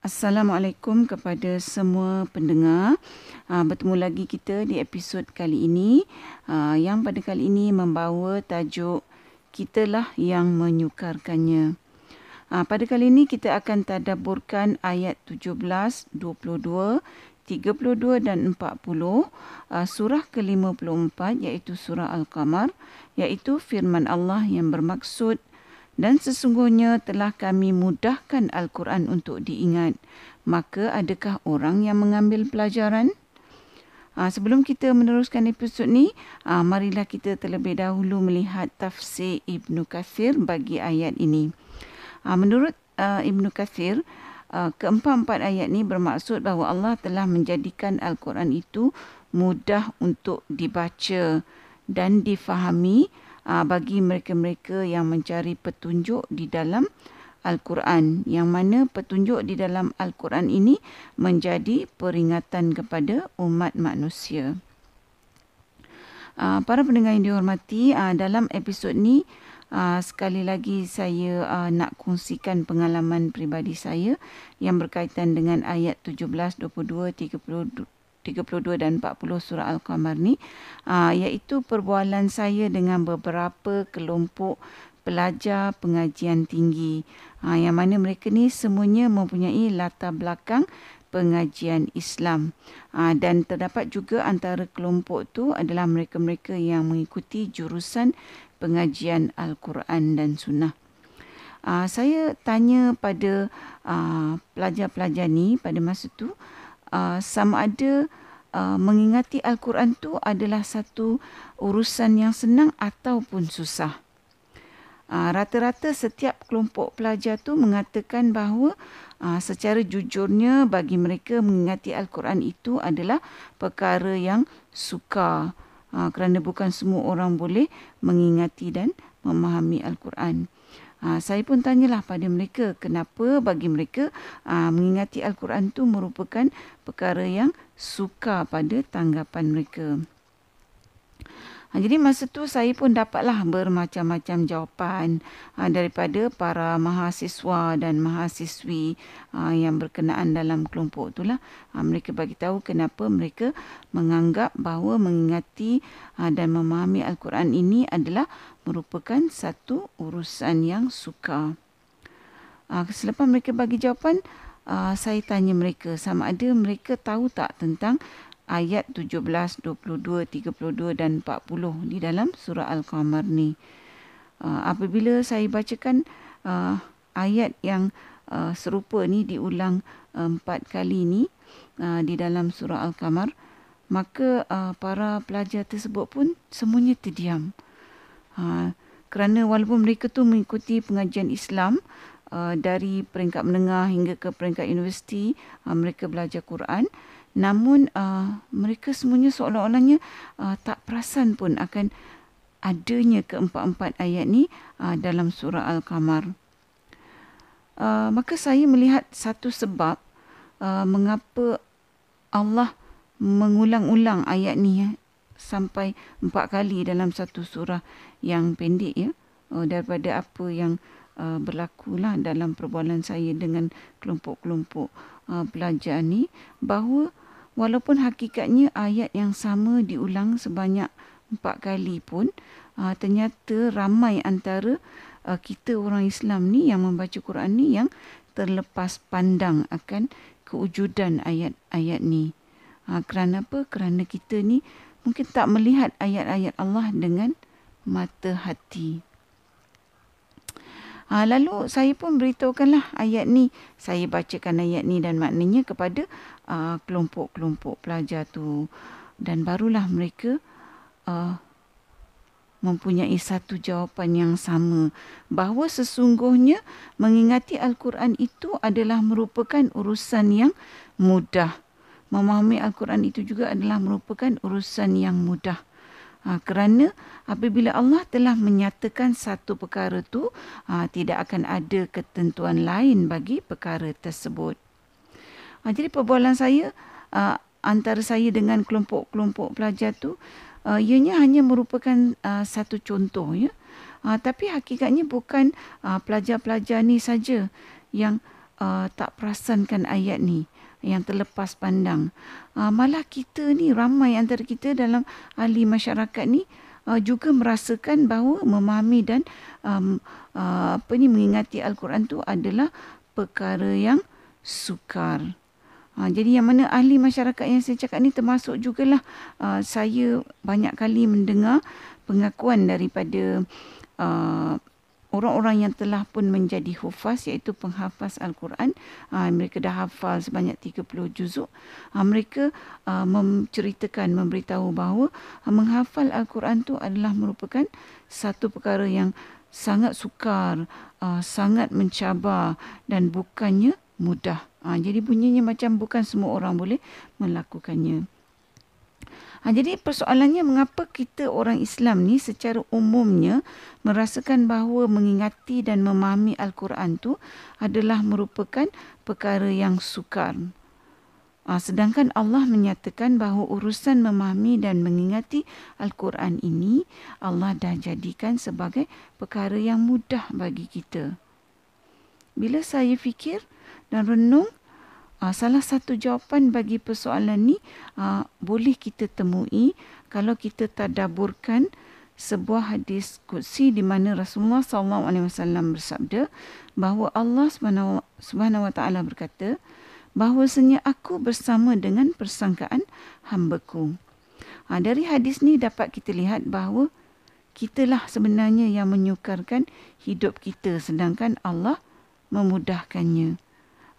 Assalamualaikum kepada semua pendengar. Uh, bertemu lagi kita di episod kali ini uh, yang pada kali ini membawa tajuk Kitalah yang menyukarkannya. Uh, pada kali ini kita akan tadaburkan ayat 17, 22, 32 dan 40 uh, surah ke-54 iaitu surah Al-Qamar iaitu firman Allah yang bermaksud dan sesungguhnya telah kami mudahkan Al-Quran untuk diingat. Maka adakah orang yang mengambil pelajaran? Ha, sebelum kita meneruskan episod ni, ha, marilah kita terlebih dahulu melihat tafsir Ibn Kathir bagi ayat ini. Ha, menurut uh, Ibn Kathir, uh, keempat-empat ayat ini bermaksud bahawa Allah telah menjadikan Al-Quran itu mudah untuk dibaca dan difahami uh, bagi mereka-mereka yang mencari petunjuk di dalam Al-Quran yang mana petunjuk di dalam Al-Quran ini menjadi peringatan kepada umat manusia. Uh, para pendengar yang dihormati, uh, dalam episod ini uh, sekali lagi saya uh, nak kongsikan pengalaman pribadi saya yang berkaitan dengan ayat 17, 22, 32, 32 dan 40 surah Al-Qamar ni uh, iaitu perbualan saya dengan beberapa kelompok pelajar pengajian tinggi uh, yang mana mereka ni semuanya mempunyai latar belakang pengajian Islam uh, dan terdapat juga antara kelompok tu adalah mereka-mereka yang mengikuti jurusan pengajian Al-Quran dan Sunnah. Uh, saya tanya pada uh, pelajar-pelajar ni pada masa tu uh, sama ada uh, mengingati Al-Quran tu adalah satu urusan yang senang ataupun susah. Uh, rata-rata setiap kelompok pelajar tu mengatakan bahawa uh, secara jujurnya bagi mereka mengingati Al-Quran itu adalah perkara yang suka uh, kerana bukan semua orang boleh mengingati dan memahami Al-Quran. Ha, saya pun tanyalah pada mereka kenapa bagi mereka ha, mengingati Al-Quran itu merupakan perkara yang suka pada tanggapan mereka. Ha, jadi masa tu saya pun dapatlah bermacam-macam jawapan ha, daripada para mahasiswa dan mahasiswi ha, yang berkenaan dalam kelompok itulah. Ha, mereka bagi tahu kenapa mereka menganggap bahawa mengingati ha, dan memahami Al-Quran ini adalah merupakan satu urusan yang suka. Ha, selepas mereka bagi jawapan, uh, saya tanya mereka sama ada mereka tahu tak tentang ayat 17, 22, 32 dan 40 di dalam surah Al-Qamar ni. Uh, apabila saya bacakan uh, ayat yang uh, serupa ni diulang uh, empat kali ni uh, di dalam surah Al-Qamar, maka uh, para pelajar tersebut pun semuanya terdiam. Uh, kerana walaupun mereka tu mengikuti pengajian Islam uh, dari peringkat menengah hingga ke peringkat universiti, uh, mereka belajar Quran, Namun uh, mereka semuanya seolah-olahnya uh, tak perasan pun akan adanya keempat-empat ayat ni uh, dalam surah Al-Qamar. Uh, maka saya melihat satu sebab uh, mengapa Allah mengulang-ulang ayat ni ya, sampai empat kali dalam satu surah yang pendek ya uh, daripada apa yang berlaku lah dalam perbualan saya dengan kelompok-kelompok uh, pelajar ni bahawa walaupun hakikatnya ayat yang sama diulang sebanyak empat kali pun uh, ternyata ramai antara uh, kita orang Islam ni yang membaca Quran ni yang terlepas pandang akan kewujudan ayat-ayat ni. Uh, kerana apa? Kerana kita ni mungkin tak melihat ayat-ayat Allah dengan mata hati. Ha, lalu saya pun beritahukanlah ayat ni. Saya bacakan ayat ni dan maknanya kepada uh, kelompok-kelompok pelajar tu. Dan barulah mereka uh, mempunyai satu jawapan yang sama. Bahawa sesungguhnya mengingati Al-Quran itu adalah merupakan urusan yang mudah. Memahami Al-Quran itu juga adalah merupakan urusan yang mudah. Ha, kerana apabila Allah telah menyatakan satu perkara itu, ha, tidak akan ada ketentuan lain bagi perkara tersebut. Ha, jadi perbualan saya ha, antara saya dengan kelompok-kelompok pelajar itu, ha, ianya hanya merupakan ha, satu contoh. ya. Ha, tapi hakikatnya bukan ha, pelajar-pelajar ni saja yang uh, tak perasankan ayat ni yang terlepas pandang. Uh, malah kita ni ramai antara kita dalam ahli masyarakat ni uh, juga merasakan bahawa memahami dan um, uh, apa ni mengingati al-Quran tu adalah perkara yang sukar. Ha, jadi yang mana ahli masyarakat yang saya cakap ni termasuk jugalah uh, saya banyak kali mendengar pengakuan daripada uh, orang-orang yang telah pun menjadi hufaz iaitu penghafaz Al-Quran. Uh, mereka dah hafal sebanyak 30 juzuk. Uh, mereka uh, menceritakan, memberitahu bahawa uh, menghafal Al-Quran tu adalah merupakan satu perkara yang sangat sukar, uh, sangat mencabar dan bukannya mudah. Ha, jadi bunyinya macam bukan semua orang boleh melakukannya. Ha, jadi persoalannya mengapa kita orang Islam ni secara umumnya merasakan bahawa mengingati dan memahami Al-Quran tu adalah merupakan perkara yang sukar. Ha, sedangkan Allah menyatakan bahawa urusan memahami dan mengingati Al-Quran ini Allah dah jadikan sebagai perkara yang mudah bagi kita. Bila saya fikir, dan renung uh, salah satu jawapan bagi persoalan ni uh, boleh kita temui kalau kita tadaburkan sebuah hadis qudsi di mana Rasulullah wasallam bersabda bahawa Allah Subhanahu wa taala berkata bahwasanya aku bersama dengan persangkaan hamba-Ku. Ha, dari hadis ni dapat kita lihat bahawa kitalah sebenarnya yang menyukarkan hidup kita sedangkan Allah memudahkannya.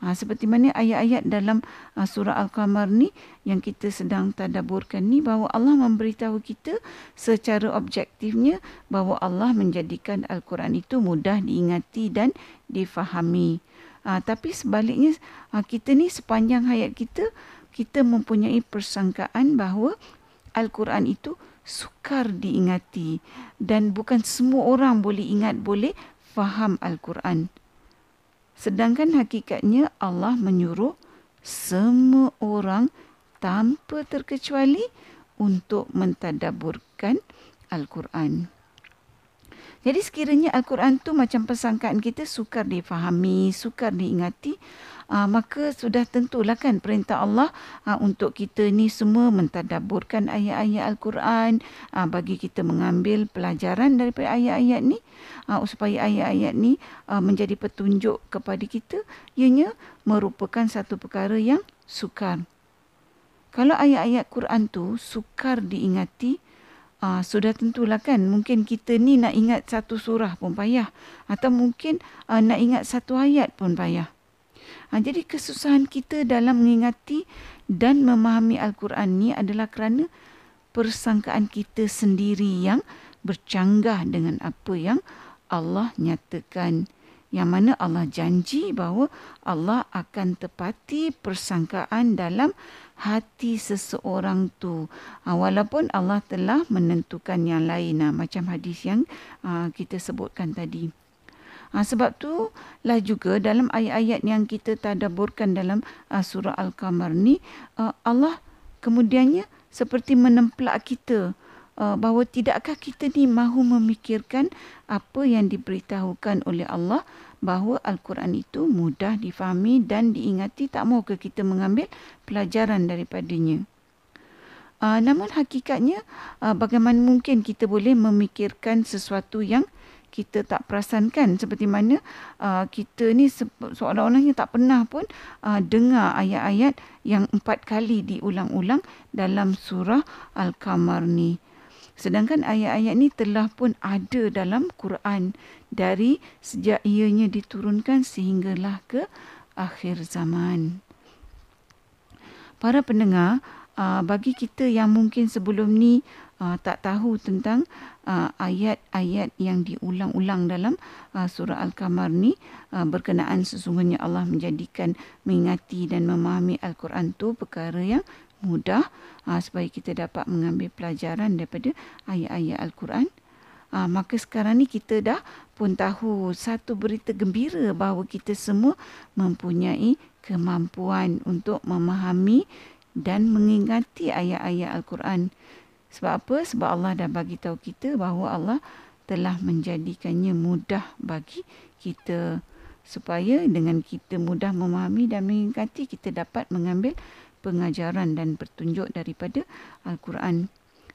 Ha, seperti mana ayat-ayat dalam uh, surah Al-Qamar ni yang kita sedang tadaburkan ni bahawa Allah memberitahu kita secara objektifnya bahawa Allah menjadikan Al-Quran itu mudah diingati dan difahami. Ha, tapi sebaliknya uh, kita ni sepanjang hayat kita kita mempunyai persangkaan bahawa Al-Quran itu sukar diingati dan bukan semua orang boleh ingat boleh faham Al-Quran. Sedangkan hakikatnya Allah menyuruh semua orang tanpa terkecuali untuk mentadaburkan Al-Quran. Jadi sekiranya Al-Quran tu macam persangkaan kita sukar difahami, sukar diingati, uh, maka sudah tentulah kan perintah Allah uh, untuk kita ni semua mentadaburkan ayat-ayat Al-Quran uh, bagi kita mengambil pelajaran daripada ayat-ayat ni uh, supaya ayat-ayat ni uh, menjadi petunjuk kepada kita ianya merupakan satu perkara yang sukar. Kalau ayat-ayat Quran tu sukar diingati, uh, sudah tentulah kan mungkin kita ni nak ingat satu surah pun payah atau mungkin uh, nak ingat satu ayat pun payah. Ha, jadi kesusahan kita dalam mengingati dan memahami Al-Quran ni adalah kerana persangkaan kita sendiri yang bercanggah dengan apa yang Allah nyatakan. Yang mana Allah janji bahawa Allah akan tepati persangkaan dalam hati seseorang tu. Ha, walaupun Allah telah menentukan yang lain. Ha, macam hadis yang ha, kita sebutkan tadi. Ha, sebab tu lah juga dalam ayat-ayat yang kita tadaburkan dalam uh, surah Al-Qamar ni uh, Allah kemudiannya seperti menemplak kita uh, bahawa tidakkah kita ni mahu memikirkan apa yang diberitahukan oleh Allah bahawa Al-Quran itu mudah difahami dan diingati tak mahu ke kita mengambil pelajaran daripadanya. Uh, namun hakikatnya uh, bagaimana mungkin kita boleh memikirkan sesuatu yang kita tak perasankan seperti mana uh, kita ni seolah-olahnya tak pernah pun uh, dengar ayat-ayat yang empat kali diulang-ulang dalam surah Al-Qamar ni. Sedangkan ayat-ayat ni telah pun ada dalam Quran dari sejak ianya diturunkan sehinggalah ke akhir zaman. Para pendengar, bagi kita yang mungkin sebelum ni tak tahu tentang ayat-ayat yang diulang-ulang dalam surah Al-Qamar ni berkenaan sesungguhnya Allah menjadikan mengingati dan memahami Al-Quran tu perkara yang mudah uh, supaya kita dapat mengambil pelajaran daripada ayat-ayat Al-Quran. Uh, maka sekarang ni kita dah pun tahu satu berita gembira bahawa kita semua mempunyai kemampuan untuk memahami dan mengingati ayat-ayat Al-Quran sebab apa? Sebab Allah dah bagi tahu kita bahawa Allah telah menjadikannya mudah bagi kita. supaya dengan kita mudah memahami dan mengingati kita dapat mengambil pengajaran dan petunjuk daripada Al-Quran.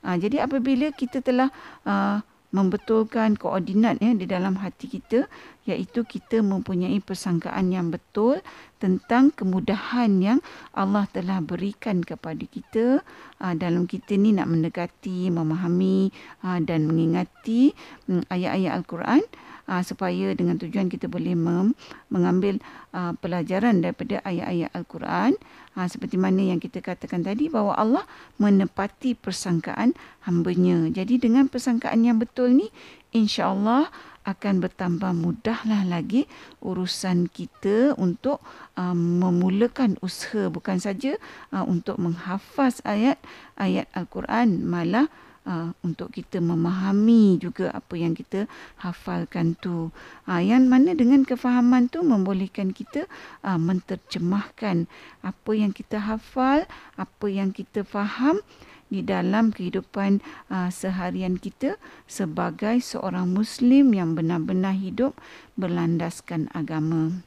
Ha, jadi apabila kita telah uh, membetulkan koordinat ya di dalam hati kita iaitu kita mempunyai persangkaan yang betul tentang kemudahan yang Allah telah berikan kepada kita uh, dalam kita ni nak mendekati memahami dan mengingati um, ayat-ayat al-Quran uh, supaya dengan tujuan kita boleh mem- mengambil uh, pelajaran daripada ayat-ayat Al-Quran uh, seperti mana yang kita katakan tadi bahawa Allah menepati persangkaan hambanya. Jadi dengan persangkaan yang betul ni insya-Allah akan bertambah mudahlah lagi urusan kita untuk um, memulakan usaha bukan saja uh, untuk menghafaz ayat ayat al-Quran malah uh, untuk kita memahami juga apa yang kita hafalkan tu. Uh, yang mana dengan kefahaman tu membolehkan kita uh, menterjemahkan apa yang kita hafal, apa yang kita faham di dalam kehidupan uh, seharian kita sebagai seorang muslim yang benar-benar hidup berlandaskan agama.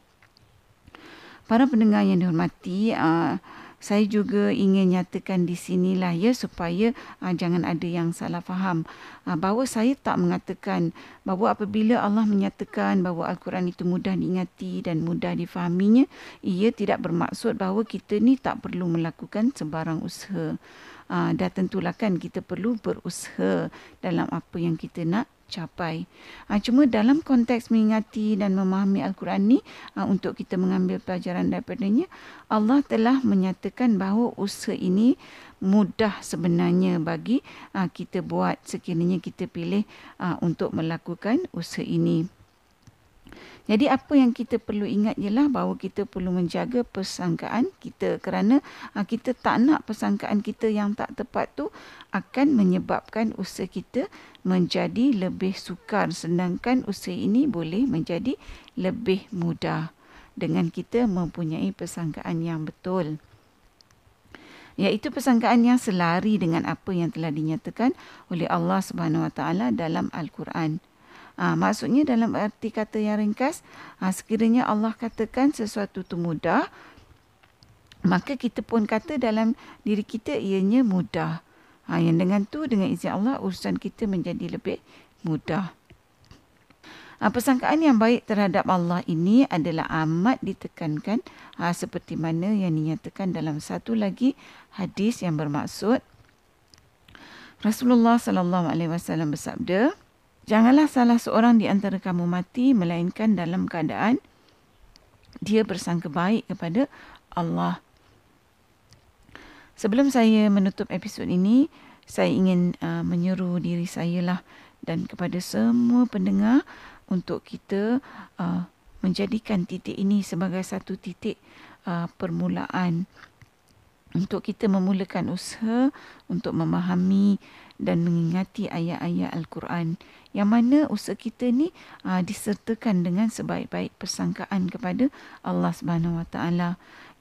Para pendengar yang dihormati, uh, saya juga ingin nyatakan di sinilah ya supaya uh, jangan ada yang salah faham. Uh, bahawa saya tak mengatakan bahawa apabila Allah menyatakan bahawa al-Quran itu mudah diingati dan mudah difahaminya ia tidak bermaksud bahawa kita ni tak perlu melakukan sebarang usaha. Uh, dah tentulah kan kita perlu berusaha dalam apa yang kita nak capai. Ha, cuma dalam konteks mengingati dan memahami Al-Quran ni ha, untuk kita mengambil pelajaran daripadanya, Allah telah menyatakan bahawa usaha ini mudah sebenarnya bagi ha, kita buat sekiranya kita pilih ha, untuk melakukan usaha ini. Jadi apa yang kita perlu ingat ialah bahawa kita perlu menjaga persangkaan kita kerana uh, kita tak nak persangkaan kita yang tak tepat tu akan menyebabkan usaha kita menjadi lebih sukar sedangkan usaha ini boleh menjadi lebih mudah dengan kita mempunyai persangkaan yang betul iaitu persangkaan yang selari dengan apa yang telah dinyatakan oleh Allah Subhanahu Wa Taala dalam Al-Quran. Ha, maksudnya dalam arti kata yang ringkas, ha, sekiranya Allah katakan sesuatu itu mudah, maka kita pun kata dalam diri kita ianya mudah. Ha, yang dengan tu dengan izin Allah urusan kita menjadi lebih mudah. Ha, persangkaan yang baik terhadap Allah ini adalah amat ditekankan ha, seperti mana yang dinyatakan dalam satu lagi hadis yang bermaksud Rasulullah sallallahu alaihi wasallam bersabda, Janganlah salah seorang di antara kamu mati melainkan dalam keadaan dia bersangka baik kepada Allah. Sebelum saya menutup episod ini, saya ingin uh, menyuruh diri saya lah dan kepada semua pendengar untuk kita uh, menjadikan titik ini sebagai satu titik uh, permulaan untuk kita memulakan usaha untuk memahami dan mengingati ayat-ayat Al-Quran yang mana usaha kita ni uh, disertakan dengan sebaik-baik persangkaan kepada Allah Subhanahu Wa Taala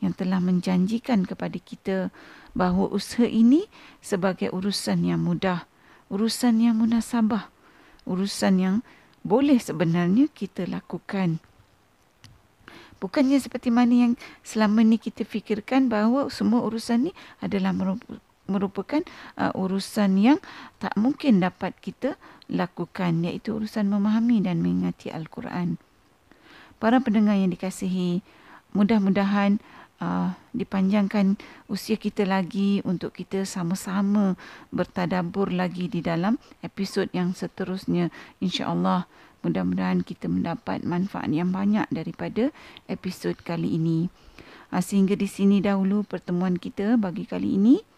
yang telah menjanjikan kepada kita bahawa usaha ini sebagai urusan yang mudah, urusan yang munasabah, urusan yang boleh sebenarnya kita lakukan. Bukannya seperti mana yang selama ni kita fikirkan bahawa semua urusan ni adalah merupakan uh, urusan yang tak mungkin dapat kita lakukan iaitu urusan memahami dan mengingati al-Quran. Para pendengar yang dikasihi, mudah-mudahan uh, dipanjangkan usia kita lagi untuk kita sama-sama bertadabur lagi di dalam episod yang seterusnya. Insya-Allah mudah-mudahan kita mendapat manfaat yang banyak daripada episod kali ini. Uh, sehingga di sini dahulu pertemuan kita bagi kali ini.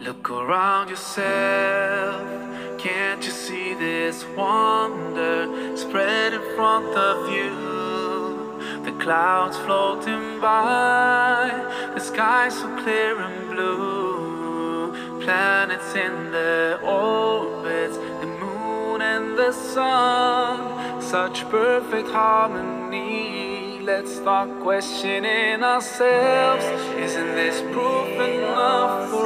Look around yourself. Can't you see this wonder spread in front of you? The clouds floating by, the sky so clear and blue. Planets in their orbits, the moon and the sun, such perfect harmony. Let's start questioning ourselves. Isn't this proof enough?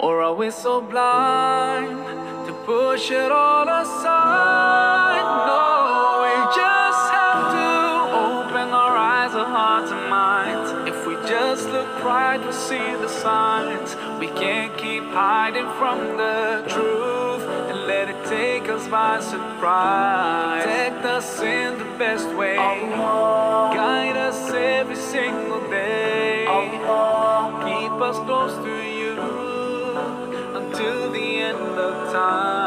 Or are we so blind to push it all aside? No, we just have to open our eyes, our hearts, and minds. If we just look right, we'll see the signs. We can't keep hiding from the truth and let it take us by surprise. Protect us in the best way, guide us every single day. Keep us close to you until the end of time.